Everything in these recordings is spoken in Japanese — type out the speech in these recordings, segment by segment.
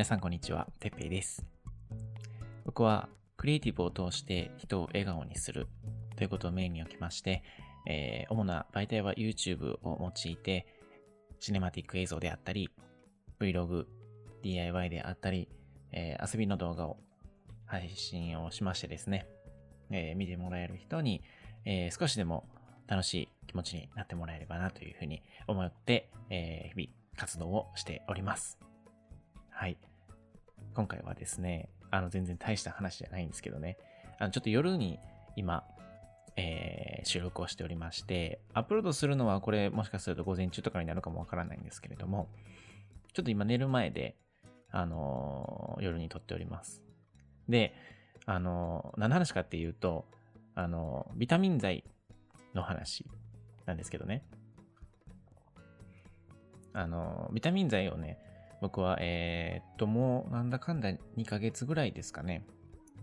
皆さんこんにちは、てっぺいです。僕はクリエイティブを通して人を笑顔にするということをメインに置きまして、えー主な媒体は YouTube を用いて、シネマティック映像であったり、Vlog、DIY であったり、えー遊びの動画を配信をしましてですね、えー見てもらえる人に、え少しでも楽しい気持ちになってもらえればなというふうに思って、え日々活動をしております。はい。今回はですね、あの全然大した話じゃないんですけどね、あのちょっと夜に今、えー収録をしておりまして、アップロードするのはこれもしかすると午前中とかになるかもわからないんですけれども、ちょっと今寝る前で、あのー夜に撮っております。で、あのー何の話かっていうと、あのービタミン剤の話なんですけどね。あのビタミン剤をね、僕は、えーっと、もうなんだかんだ2ヶ月ぐらいですかね、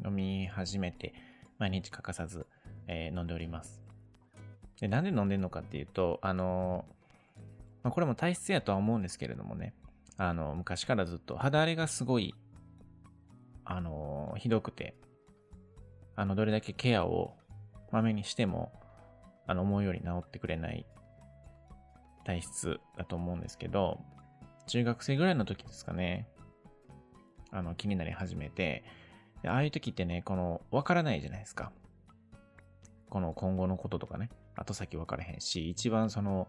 飲み始めて、毎日欠かさず、えー飲んでおります。で、なんで飲んでんのかっていうと、あのまあ、これも体質やとは思うんですけれどもね、あの、昔からずっと肌荒れがすごい、あのひどくて、あの、どれだけケアをまめにしても、あの、思うように治ってくれない体質だと思うんですけど、中学生ぐらいの時ですかね、あの、気になり始めて、でああいう時ってね、この、わからないじゃないですか。この今後のこととかね、後先わからへんし、一番その、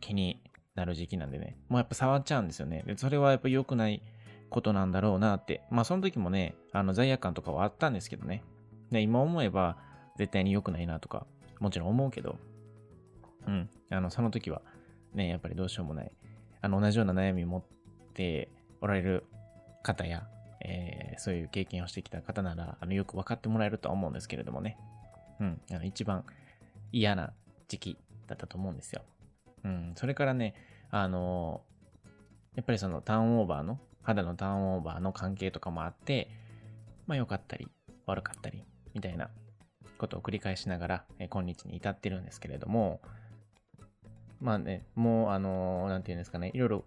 気になる時期なんでね、もうやっぱ触っちゃうんですよね。で、それはやっぱ良くないことなんだろうなって。まあその時もね、あの罪悪感とかはあったんですけどね。で、今思えば絶対に良くないなとか、もちろん思うけど、うん、あの、その時はね、やっぱりどうしようもない。あの、同じような悩みを持っておられる方や、えーそういう経験をしてきた方なら、あの、よく分かってもらえるとは思うんですけれどもね。うん、あの一番嫌な時期だったと思うんですよ。うん、それからね、あのやっぱりそのターンオーバーの、肌のターンオーバーの関係とかもあって、まあ良かったり、悪かったり、みたいなことを繰り返しながら、えー今日に至ってるんですけれども、まあね、もうあのなんていうんですかね、いろいろ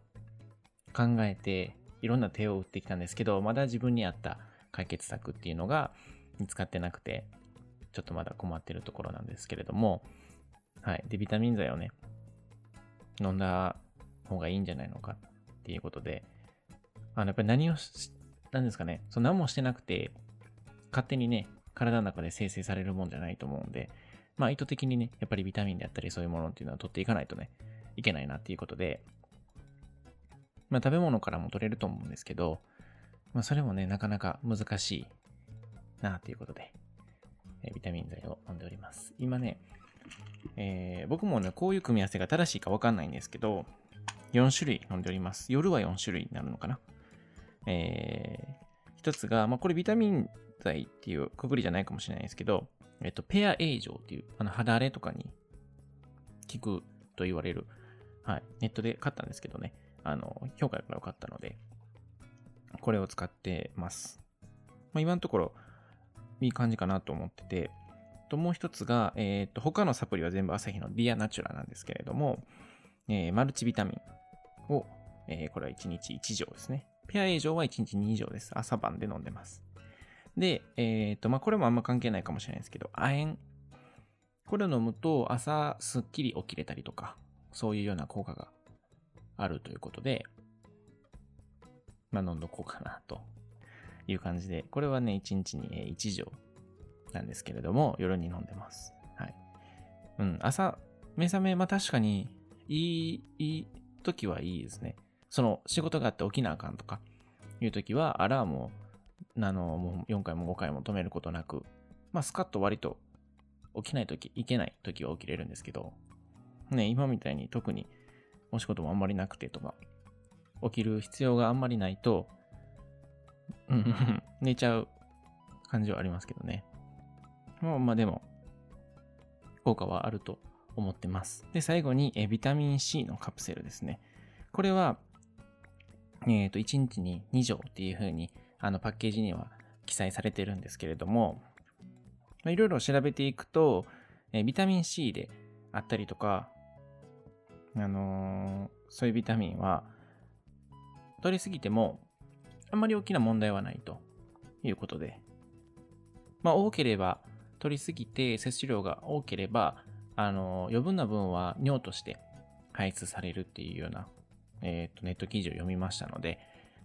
考えて、いろんな手を打ってきたんですけど、まだ自分に合った解決策っていうのが見つかってなくて、ちょっとまだ困ってるところなんですけれども、はい。で、ビタミン剤をね、飲んだ方がいいんじゃないのかっていうことで、あの、やっぱり何をし、なんですかね、その何もしてなくて、勝手にね、体の中で生成されるもんじゃないと思うんで、まあ意図的にね、やっぱりビタミンであったりそういうものっていうのは取っていかないとね、いけないなっていうことで、まあ食べ物からも取れると思うんですけど、まあそれもね、なかなか難しいなっていうことで、えビタミン剤を飲んでおります。今ね、えー僕もね、こういう組み合わせが正しいかわかんないんですけど、4種類飲んでおります。夜は4種類になるのかな。えー一つが、まあ、これビタミン剤っていうくくりじゃないかもしれないですけど、えっと、ペアエイジョっていう、あの、肌荒れとかに効くと言われる、はい、ネットで買ったんですけどね、あの、評価が良かったので、これを使ってます。まあ、今のところ、いい感じかなと思ってて、ともう一つが、えっと、他のサプリは全部朝日のディアナチュラなんですけれども、えーマルチビタミンを、えーこれは1日1錠ですね。ペア以上は1日2錠です。朝晩で飲んでます。で、えっ、と、まあ、これもあんま関係ないかもしれないですけど、亜鉛。これを飲むと朝すっきり起きれたりとか、そういうような効果があるということで、まあ、飲んどこうかなという感じで、これはね、1日に1錠なんですけれども、夜に飲んでます。はい。うん、朝、目覚め、まあ確かに、いい、いい時はいいですね。その、仕事があって起きなあかんとか、いう時は、アラームを、あの、もう4回も5回も止めることなく、まあスカッと割と起きない時、いけない時は起きれるんですけど、ね、今みたいに特にお仕事もあんまりなくてとか、起きる必要があんまりないと、寝ちゃう感じはありますけどね。まあまあでも、効果はあると思ってます。で、最後にえビタミン C のカプセルですね。これは、えっ、と、1日に2錠っていう風に、あの、パッケージには記載されてるんですけれども、いろいろ調べていくと、えビタミン C であったりとか、あのーそういうビタミンは、取りすぎても、あんまり大きな問題はないということで、まあ、多ければ、取りすぎて摂取量が多ければ、あの、余分な分は尿として排出されるっていうような、えっ、ー、と、ネット記事を読みましたので、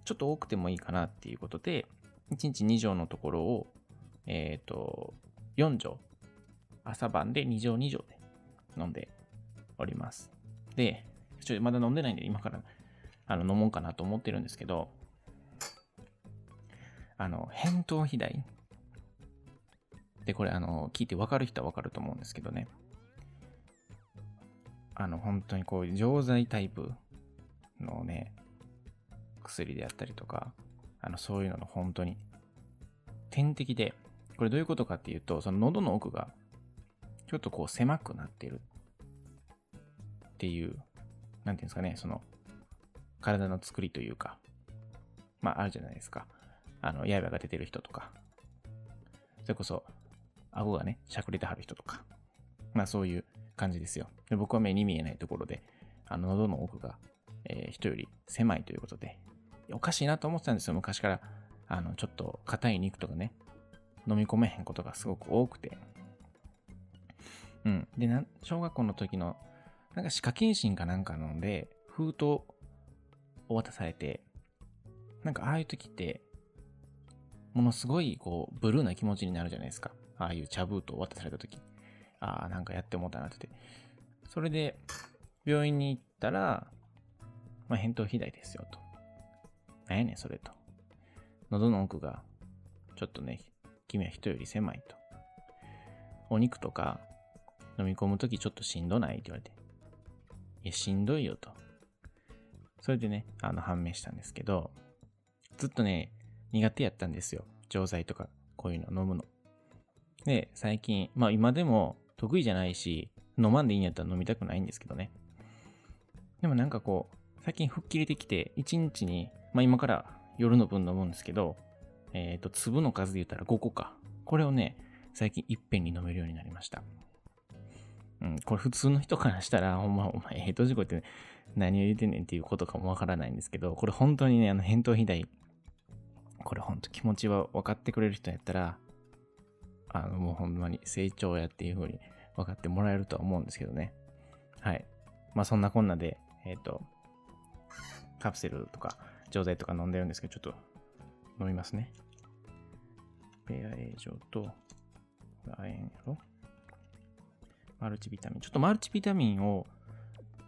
ちょっと多くてもいいかなっていうことで、1日2錠のところを、えっ、ー、と、4錠、朝晩で2錠2錠で飲んでおります。で、ちょっとまだ飲んでないんで、今からあの飲もうかなと思ってるんですけど、あの、扁桃肥大。で、これ、あの、聞いてわかる人はわかると思うんですけどね。あの、本当にこういう、錠剤タイプのね、薬であったりとか、あの、そういうのの本当に、点滴で、これどういうことかっていうと、その喉の奥が、ちょっとこう狭くなってるっていう、なんていうんですかね、その、体の作りというか、まあ、あるじゃないですか。あの、刃が出てる人とか、それこそ、顎がね、しゃくれてはる人とか、まあそういう感じですよ。で僕は目に見えないところで、あの、喉の奥が、えー、人より狭いということで、おかしいなと思ってたんですよ、昔から。あの、ちょっと硬い肉とかね、飲み込めへんことがすごく多くて。うん。で、な小学校の時の、なんか歯科検診かなんか飲んで、封筒を渡されて、なんかああいう時って、ものすごいこう、ブルーな気持ちになるじゃないですか。ああいう茶封筒を渡された時。ああ、なんかやって思ったなって。それで、病院に行ったら、まあ、扁桃肥大ですよと。なんやねん、それと。喉の奥が、ちょっとね、君は人より狭いと。お肉とか飲み込むときちょっとしんどない？って言われて。いや、しんどいよと。それでね、あの、判明したんですけど、ずっとね、苦手やったんですよ。錠剤とか、こういうの飲むの。で、最近、まあ今でも得意じゃないし、飲まんでいいんやったら飲みたくないんですけどね。でもなんかこう、最近吹っ切れてきて、1日に、まあ今から夜の分飲むんですけど、えっ、ー、と、粒の数で言ったら5個か。これをね、最近いっぺんに飲めるようになりました。うん、これ普通の人からしたら、ほんま、お前、ヘトジコって何を言うてんねんっていうことかもわからないんですけど、これ本当にね、あの、扁桃肥大、これ本当気持ちは分かってくれる人やったら、あの、もうほんまに成長やっていう風に分かってもらえるとは思うんですけどね。はい。まあそんなこんなで、えっ、ー、と、カプセルとか錠剤とか飲んでるんですけど、ちょっと飲みますね。ペア A 錠と、亜鉛やろマルチビタミン。ちょっとマルチビタミンを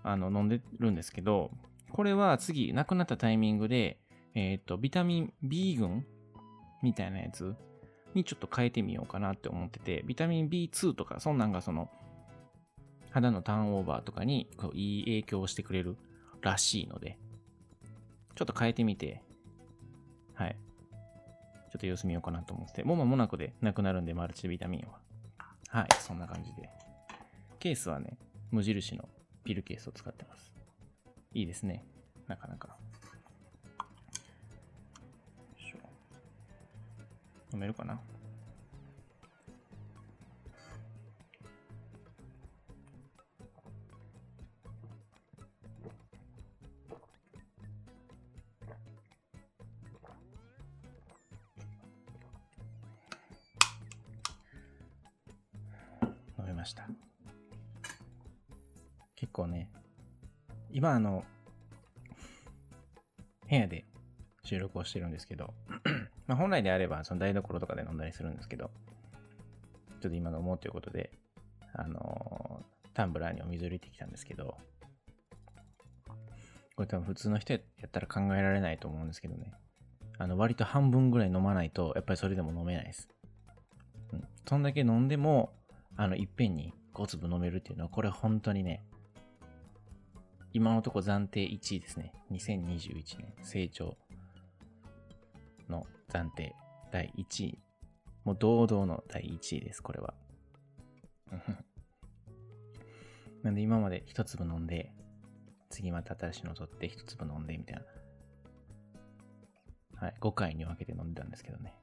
あの飲んでるんですけど、これは次、亡くなったタイミングで、えっ、ー、と、ビタミン B 群みたいなやつにちょっと変えてみようかなって思ってて、ビタミン B2 とか、そんなんがその、肌のターンオーバーとかにこういい影響をしてくれるらしいので、ちょっと変えてみて、はい。ちょっと様子見ようかなと思って、もう間もなくでなくなるんで、マルチビタミンは。はい、そんな感じで。ケースはね、無印のピルケースを使ってます。いいですね。なかなか。飲めるかな？ました。結構ね、今あの、部屋で収録をしてるんですけど まあ、本来であれば、その台所とかで飲んだりするんですけど、ちょっと今飲もうということで、あのー、タンブラーにお水を入れてきたんですけど、これ多分普通の人やったら考えられないと思うんですけどね。あの、割と半分ぐらい飲まないと、やっぱりそれでも飲めないです。うん。そんだけ飲んでも、あの、いっぺんに5粒飲めるっていうのは、これ本当にね、今のとこ暫定1位ですね。2021年、成長の暫定第1位。もう堂々の第1位です、これは。なんで今まで一粒飲んで、次また新しいの取って一粒飲んで、みたいな。はい、5回に分けて飲んでたんですけどね。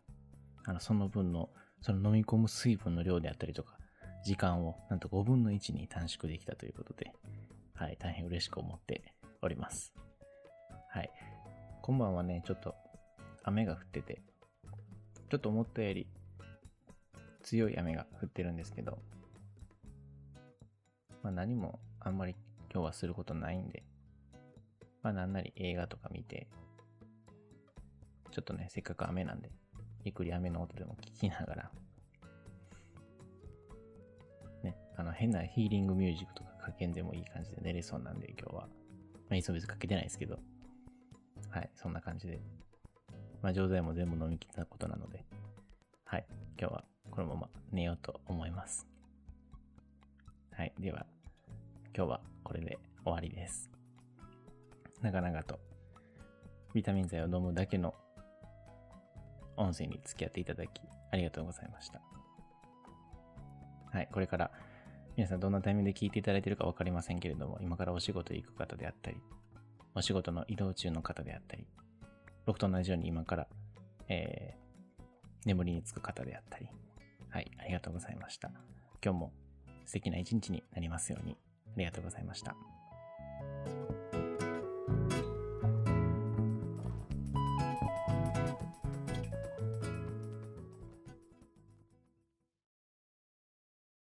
あの、その分の、その飲み込む水分の量であったりとか、時間をなんと5分の1に短縮できたということで、はい、大変嬉しく思っております。はい。今晩はね、ちょっと雨が降ってて、ちょっと思ったより強い雨が降ってるんですけど、まあ何もあんまり今日はすることないんで、まあなんなり映画とか見て、ちょっとね、せっかく雨なんで、ゆっくり雨の音でも聞きながら、あの変なヒーリングミュージックとかかけんでもいい感じで寝れそうなんで今日は。まあ、いつも別にかけてないですけど、はい、そんな感じで。まあ、錠剤も全部飲み切ったことなので、はい、今日はこのまま寝ようと思います。はい、では、今日はこれで終わりです。長々とビタミン剤を飲むだけの音声に付き合っていただきありがとうございました。はい、これから皆さんどんなタイミングで聞いていただいているか分かりませんけれども、今からお仕事行く方であったり、お仕事の移動中の方であったり、僕と同じように今から、えー、眠りにつく方であったり、はい、ありがとうございました。今日も素敵な一日になりますように、ありがとうございました。